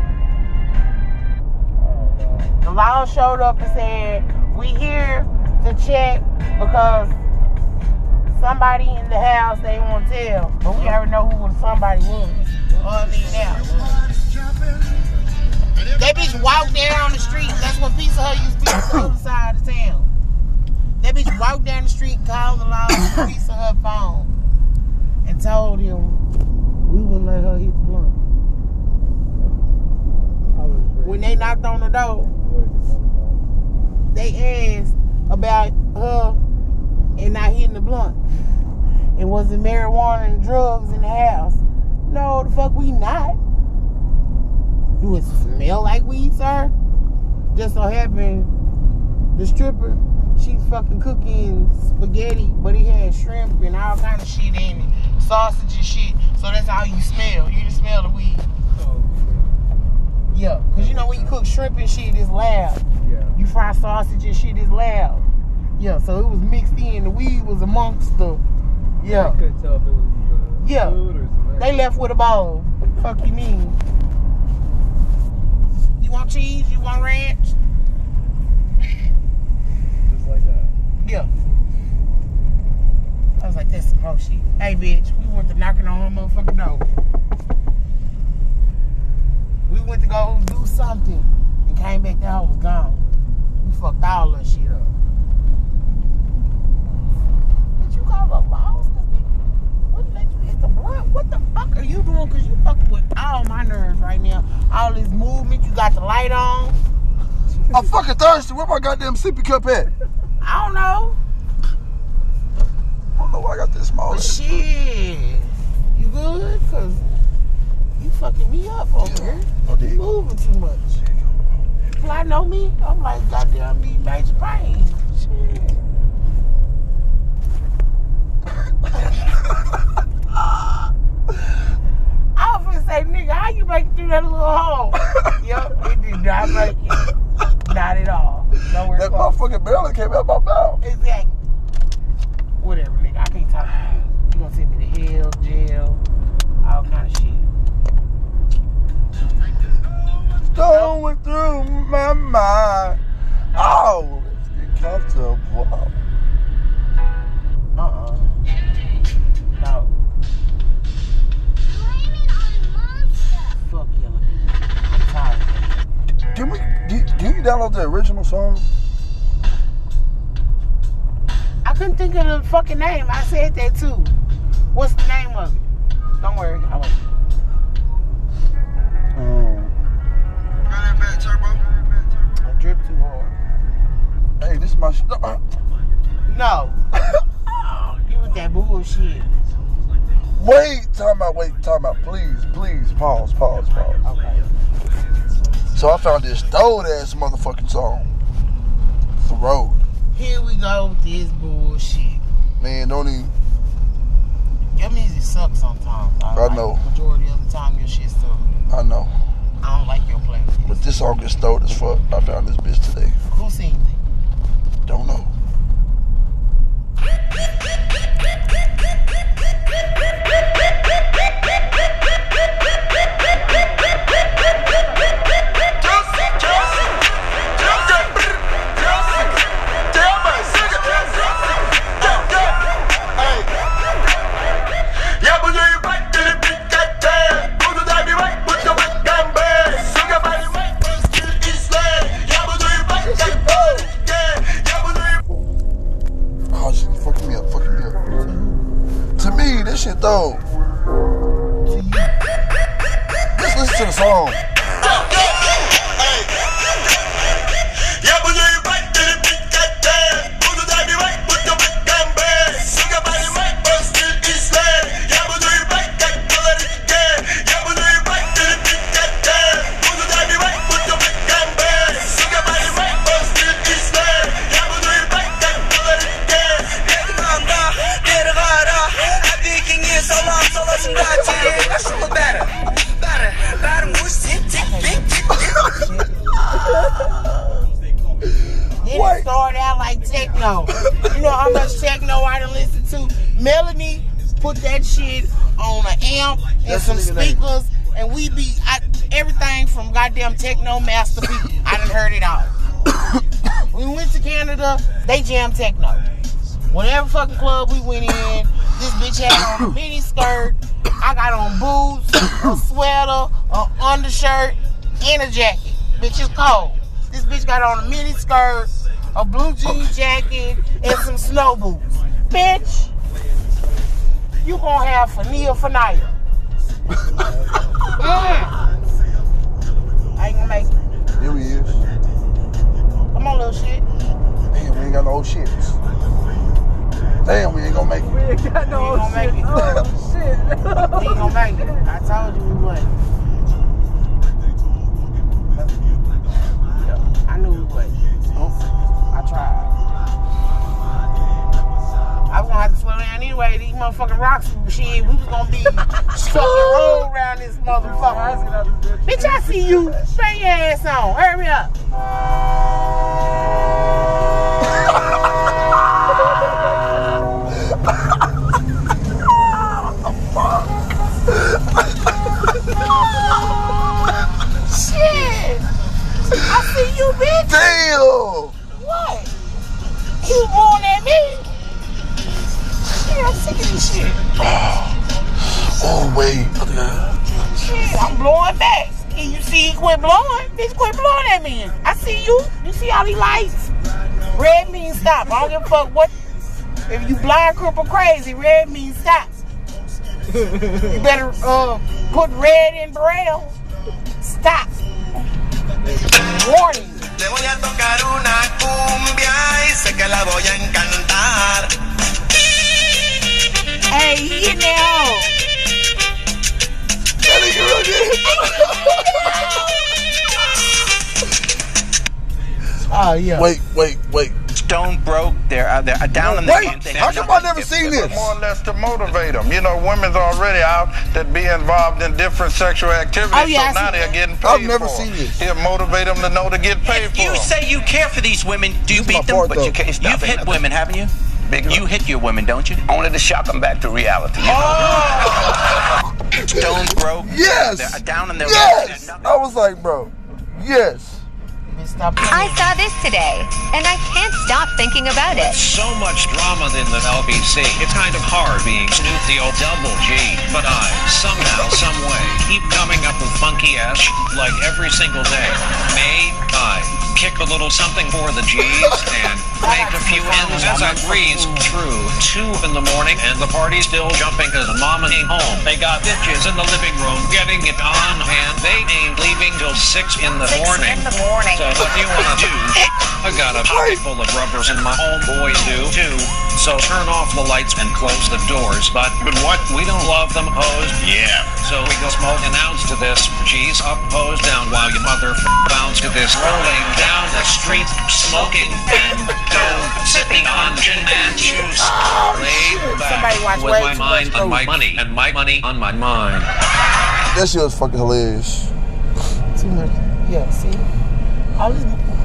The law showed up and said, we here to check because somebody in the house they want to tell. But we already know who the somebody was. Other than that. Bitch walked down the street. That's what piece of her used to be on the other side of town. That bitch walked down the street, called the law, a piece of her phone, and told him we wouldn't let her hit the blunt. When they knocked on the door, they asked about her and not hitting the blunt. And was it marijuana and drugs in the house? No, the fuck we not. Do it smell like weed, sir? Just so happened the stripper, she's fucking cooking spaghetti, but it had shrimp and all kind of shit in it. Sausage and shit. So that's how you smell. You just smell the weed. Oh, Yeah. Cause you know when you cook shrimp and shit, it's loud. Yeah. You fry sausage and shit it's loud. Yeah, so it was mixed in. The weed was amongst the. I Yeah. couldn't tell if it was the Yeah. food or some They left with a bowl. Fuck you mean? You want cheese? You want ranch? Just like that. Yeah. I was like, that's some whole shit. Hey, bitch, we went to knocking on her motherfucking door. We went to go do something and came back, that hoe was gone. We fucked all that shit up. Did you call the laws? 'Cause they wouldn't let you hit the. What the fuck are you doing? Because you fucking with all my nerves right now. All this movement, you got the light on. I'm fucking thirsty. Where my goddamn sippy cup at? I don't know. I don't know why I got this small. But shit, you good? Cause you fucking me up over here. Oh, You moving too much. Fly know me? I'm like goddamn me major pain. Shit. I was gonna say, nigga, how you make it through that little hole? yep, it did not make it. Not at all. Nowhere That close. motherfucker barely came out my mouth. Exactly. Whatever, nigga. I can't talk to you. You gonna send me to hell, jail, all kind of shit. Going through my mind. Oh, let's get comfortable. Fuck Yellow Bee. I'm. Can we download the original song? I couldn't think of the fucking name. I said that too. What's the name of it? Don't worry. I'll wait. Um, I drip too hard. hey, this is my. Sh- uh, No. you with that bullshit. wait, time out. Wait, time out. Please, please, pause, pause, pause. Okay. So I found this old ass motherfucking song. Road. Here we go with this bullshit. Man, don't even. Your music sucks sometimes. I like know. Majority of the time, your shit sucks. I know. I don't like your playlist. But this song is stole as fuck. I found this bitch today. Who sings it? Don't know. Though. You know how much techno I done listened to? Melanie put that shit on an amp and That's some speakers, and we be I, everything from goddamn techno masterpiece. I done heard it all. we went to Canada, they jam techno. Whatever fucking club we went in, this bitch had on a mini skirt. I got on boots, a sweater, an undershirt, and a jacket. Bitch is cold. This bitch got on a mini skirt, a blue jean jacket, and some snow boots. Bitch, you gonna have Fania Fanaya. mm. I ain't gonna make it. Here he is. Come on, little shit. Damn, we ain't got no old shits. Damn, we ain't gonna make it. We ain't got no You gonna shit. make it. Oh shit. We ain't gonna make it. I told you we would. I knew we would. I tried. I was gonna have to slow down anyway. These motherfucking rocks, shit, we was gonna be fucking roll around this motherfucker. out of this bitch. Bitch, I see you. Bang your ass on. Hurry up. Shit. I see you, bitch. Damn! Was blowing at me. Yeah, I'm sick of this shit. Oh, wait. I I- Shit, I'm blowing back. Can you see he quit blowing. Bitch, quit blowing at me. I see you. You see all these lights? Red means stop. I don't give a fuck what. If you blind, cripple, crazy, red means stop. you better uh, put red in braille. Stop. Warning. Le voy a tocar una cumbia y sé que la voy a encantar. Hey, right there. Oh, yeah. Wait, wait, wait. Stone broke. They're uh, they're down in the Wait, camp. They how come I never seen this? more or less to motivate them. You know, women's already out that be involved in different sexual activities, Oh, yeah, so now they're that. getting paid I've never for 'em. seen this. He'll motivate them to know to get paid If for you 'em. say you care for these women, do you This beat them? part, But though. you can't. Stop You've hit nothing. women, haven't you? Big You hit your women, don't you? Only to shock them back to reality. Stone broke. Yes! They're down in their Yes! nothing. I was like, bro, yes. Bitch, stop I saw this today, and I can't stop thinking about it. so much drama in the LBC. It's kind of hard being Snoop the old double G, but I somehow, some way, keep coming up with funky ass like every single day. May outside, kick a little something for the G's, and make a few ends as I breeze through. Two in the morning, and the party's still jumping because the mama ain't home. They got bitches in the living room getting it on, and they ain't leaving till six in the morning. in the morning. So what do you want to do? I got a pocket full of rubbers, and my homeboys do too. So turn off the lights and close the doors. But but what? We don't love them hosed. Yeah. So we go smoke and ounce to this. G's up, hose down, while your mother bounce to this. Rolling down the street, smoking and dope, sipping on gin and juice. Oh, Laid Somebody back watch with way my mind on my Ghost. money and my money on my mind. That shit was fucking hilarious. Yeah, see? All this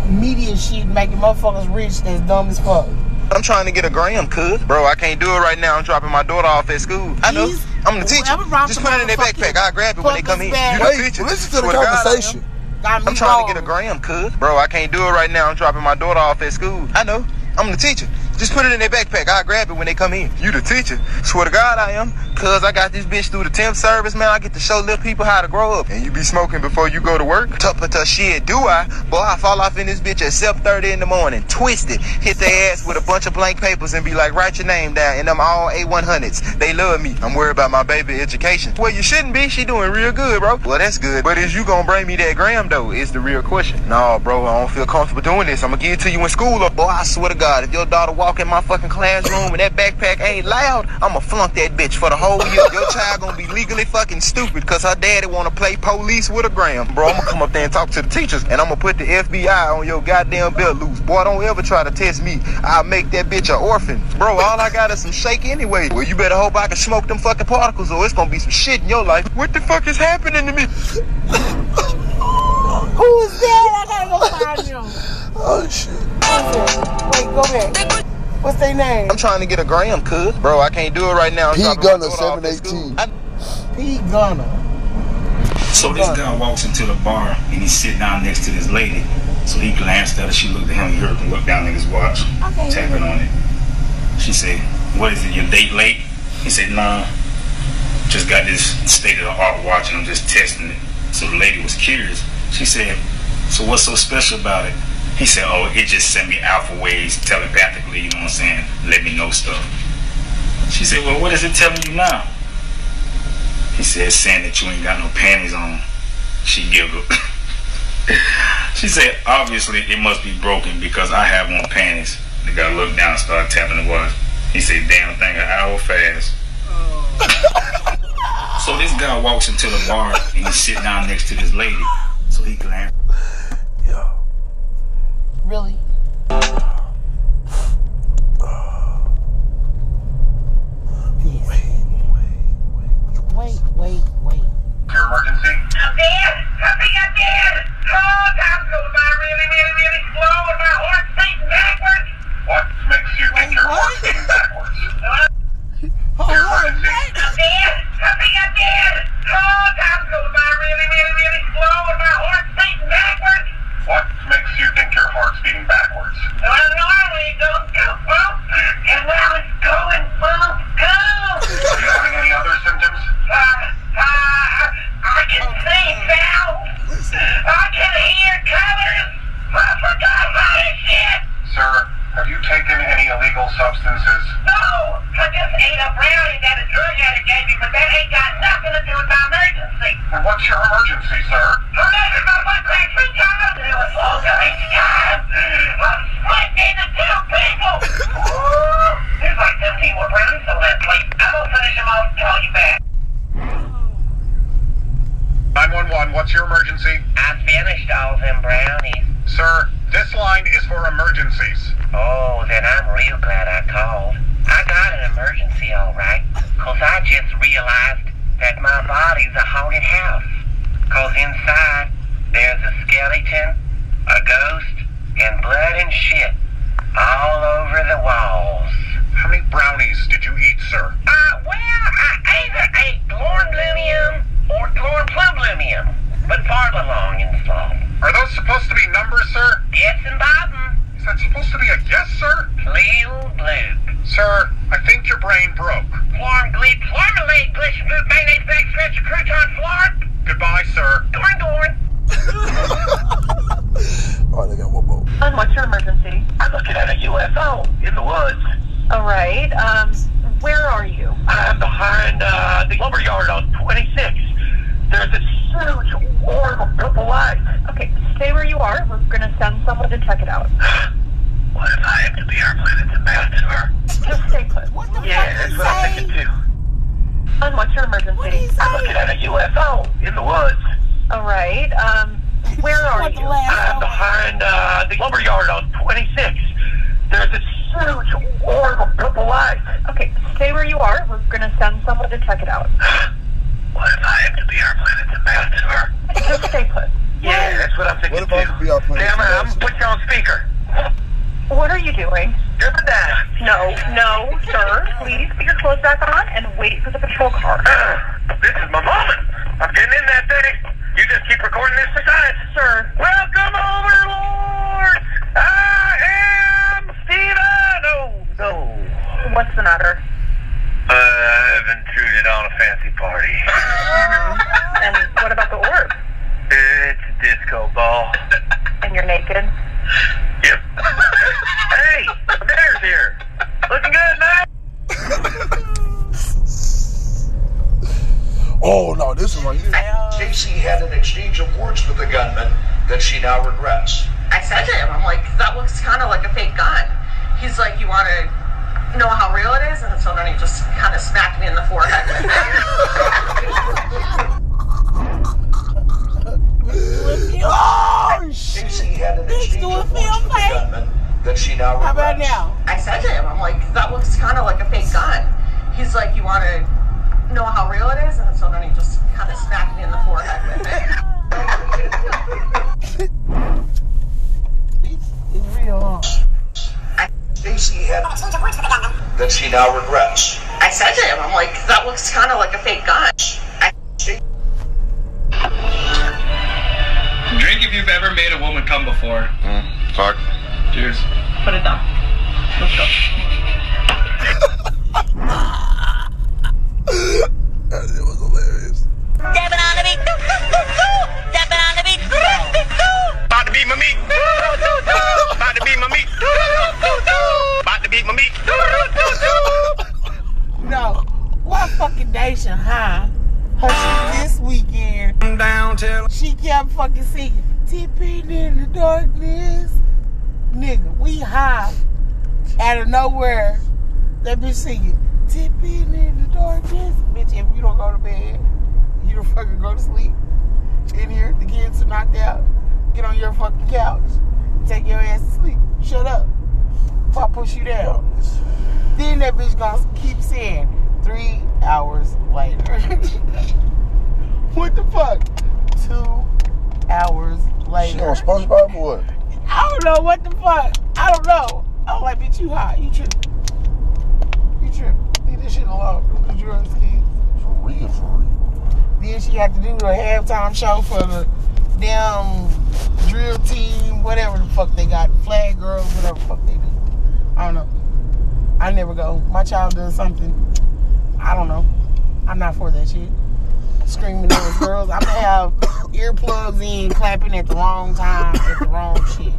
media shit making motherfuckers rich that's dumb as fuck. I'm trying to get a gram, cuz. Bro, I can't do it right now. I'm dropping my daughter off at school. I know. Please, I'm the teacher. whoever brought Just put it in their backpack. I'll grab it when they come in. purpose bag. You the teacher. listen to the Swear God, I am. conversation. Got me I'm trying to get a gram, cuz. Bro, I can't do it right now. I'm dropping my daughter off at school. I know. I'm the teacher. Just put it in their backpack. I'll grab it when they come in. You the teacher. Swear to God I am. Cuz I got this bitch through the temp service, man. I get to show little people how to grow up. And you be smoking before you go to work? Tup tup shit, do I? Boy, I fall off in this bitch at 7.30 in the morning. Twisted. Hit their ass with a bunch of blank papers and be like, write your name down. And them all A100s. They love me. I'm worried about my baby education. Well, you shouldn't be. She doing real good, bro. Well, that's good. But is you gonna bring me that gram, though, is the real question. No, bro, I don't feel comfortable doing this. I'm gonna give it to you in school. Or, boy, I swear to God, if your daughter walk in my fucking classroom and that backpack ain't loud, I'ma flunk that bitch for the whole year. Your child gonna be legally fucking stupid because her daddy wanna play police with a gram. Bro, I'ma come up there and talk to the teachers and I'ma put the FBI on your goddamn belt loose. Boy, don't ever try to test me. I'll make that bitch an orphan. Bro, all I got is some shake anyway. Well, you better hope I can smoke them fucking particles or it's gonna be some shit in your life. What the fuck is happening to me? Who is that? I gotta go find them. Oh shit. Wait, go back. What's their name? I'm trying to get a gram, cuz. Bro, I can't do it right now. I'm P. dropping my Gunner, daughter 718. school. I- P. Gunner. So this guy walks into the bar and he's sitting down next to this lady. So he glanced at her. She looked at him. He heard him look down at his watch, Okay. tapping on it. She said, "What is it? Your date late?" He said, "Nah, just got this state of the art watch and I'm just testing it." So the lady was curious. She said, "So what's so special about it?" He said, "Oh, it just sent me alpha waves telepathically. You know what I'm saying? Let me know stuff." She said, "Well, what is it telling you now?" He said, saying that you ain't got no panties on. She giggled. she said, obviously it must be broken because I have on panties. The guy looked down and started tapping the watch. He said, damn thing, an hour fast. so this guy walks into the bar and he's sitting down next to this lady. So he glanced. Really? Yes. Wait, wait, wait. Your emergency? I'm dead. I think I'm dead. Oh, time's going by really, really, really slow and my heart's beating backwards. What makes you think your What? heart's beating backwards? Oh, what? I'm dead. I think I'm dead. Oh, time's going by really, really, really slow and my heart's beating backwards. What makes you think your heart's beating backwards? Well, normally it goes go boom, and now it's going boom, boom. Are you having any other symptoms? Uh, uh, I can see sounds. I can hear colors. I forgot how to shit. Sir, have you taken any illegal substances? No, I just ate a brownie that a drug addict gave me, but that ain't got nothing to do with my emergency. And what's your emergency, sir? I'm making my butt crack three times, and it was longer each time. I'm splitting into two people. Ooh, There's like 17 more brownies on that plate. I'm gonna finish them off and call you back. 911, what's your emergency? I finished all them brownies. Sir, this line is for emergencies. Oh, then I'm real glad I called. I got an emergency, all right. Cause I just realized that my body's a haunted house. Inside, there's a skeleton, a ghost, and blood and shit all over the walls. How many brownies did you eat, sir? Uh, well, I either ate glornblumium or glorplublumium, but far along in slow. Are those supposed to be numbers, sir? Yes and Bobbin, Is that supposed to be a yes, sir? Lil Blue. Sir, I think your brain broke. Florm gleep, flormalade, glish, food, mayonnaise, back stretch, crouton. Goodbye, sir. Gorn, gorn. Oh, they got one boat. And what's your emergency? I'm looking at a UFO in the woods. All right. Um, where are you? I'm behind uh, the lumberyard on 26. There's this huge orb of purple light. Okay, stay where you are. We're gonna send someone to check it out. What if I am to be our planet's ambassador? Just stay put. What the Yeah, fuck that's you what I'm say? thinking too. And what's your emergency? What he I'm looking at a UFO in the woods. All right. Um, where are you? last I'm behind uh, the lumberyard on 26. There's this huge orb of purple light. Okay, stay where you are. We're gonna send someone to check it out. What if I am to be our planet's ambassador? Just stay put. Yeah, that's what I'm thinking What if too. could be our planet's Damn it, I'm gonna put you on speaker. What are you doing? No, no, sir. Please put your clothes back on and wait for the patrol car. Uh, this is my moment. I'm getting in that thing. You just keep recording this science. Sir. Welcome, overlords. I am Steven. No, no. What's the matter? Uh, I've intruded on a fancy party. And what about the orb? It's a disco ball. And you're naked? Yep. hey, the mayor's here. Looking good, man. Oh no, this one right here. Stacy uh, had an exchange of words with the gunman that she now regrets. I said to him, I'm like, that looks kind of like a fake gun. He's like, you want to know how real it is? And so then he just kind of smacked me in the forehead with ah! It. Shit! Stacy had an Bitch, exchange do a of words film with the fake. gunman that she now How about now? I said to him, I'm like, that looks kind of like a fake gun. He's like, you want to know how real it is? And so then he just kind of smacked me in the forehead with it. It's, it's real, huh? Stacy had that she now regrets. I said to him, I'm like, that looks kind of like a fake gun. I, Drink if you've ever made a woman come before. Mm, fuck. Cheers. put it down. Let's go. That was hilarious. Stepping on the beat. Stepping on the beat. About to beat my meat. About to beat my meat. About to beat my meat. No. What fucking Daisha high? Her shit this weekend. Down till She kept fucking singing, tipping in the darkness. Nigga, we high. Out of nowhere, that bitch singing, tipping in the darkness. Bitch, if you don't go to bed, you don't fucking go to sleep. In here, the kids are knocked out. Get on your fucking couch. Take your ass to sleep. Shut up. Before I push you down. Then that bitch gonna keep saying, three hours later. what the fuck? Two hours She on SpongeBob or what? I don't know what the fuck. I don't know. I'm like, bitch, you hot. You tripping. You tripping. Leave this shit alone. Do the drugs, kids. For real, for real. Then she had to do the halftime show for the damn drill team, whatever the fuck they got, flag girls, whatever the fuck they do. I don't know. I never go. My child does something. I don't know. I'm not for that shit. Screaming those girls. I'm gonna have earplugs in, clapping at the wrong time, at the wrong shit.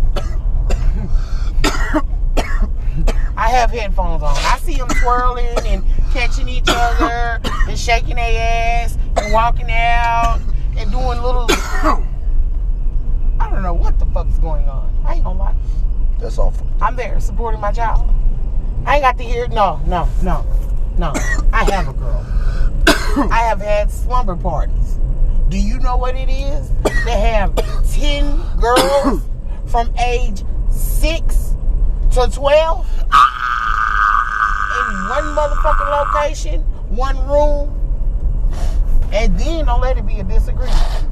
I have headphones on. I see them twirling and catching each other and shaking their ass and walking out and doing little. I don't know what the fuck's going on. I ain't gonna lie. That's. For, I'm there supporting my child. I ain't got to hear. No, no, no, no. I have a girl. I have had slumber parties. Do you know what it is? They have 10 girls from age 6 to 12 in one motherfucking location, one room, and then don't let it be a disagreement.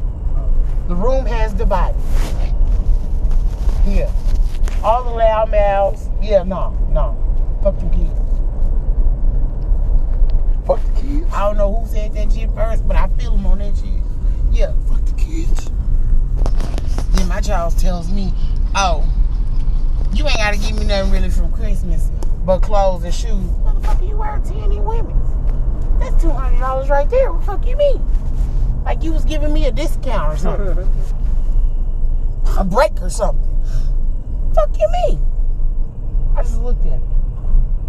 The room has divided. Yeah. All the loud mouths. Yeah, no, no. Fuck the kids. fuck the kids. I don't know who said that shit first, but I feel them on that shit. Yeah, fuck the kids. Then my child tells me, oh, you ain't gotta give me nothing really from Christmas but clothes and shoes. Motherfucker, you wear 10 women. That's $200 right there. What the fuck you mean? Like you was giving me a discount or something. a break or something. Fuck you mean? I just looked at it.